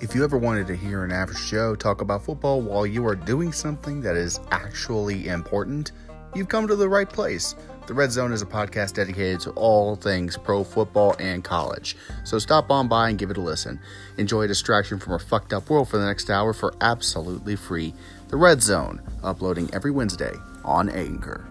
If you ever wanted to hear an average Joe talk about football while you are doing something that is actually important, you've come to the right place. The RedZone is a podcast dedicated to all things pro football and college. So stop on by and give it a listen. Enjoy a distraction from a fucked up world for the next hour for absolutely free. The RedZone, uploading every Wednesday on Anchor.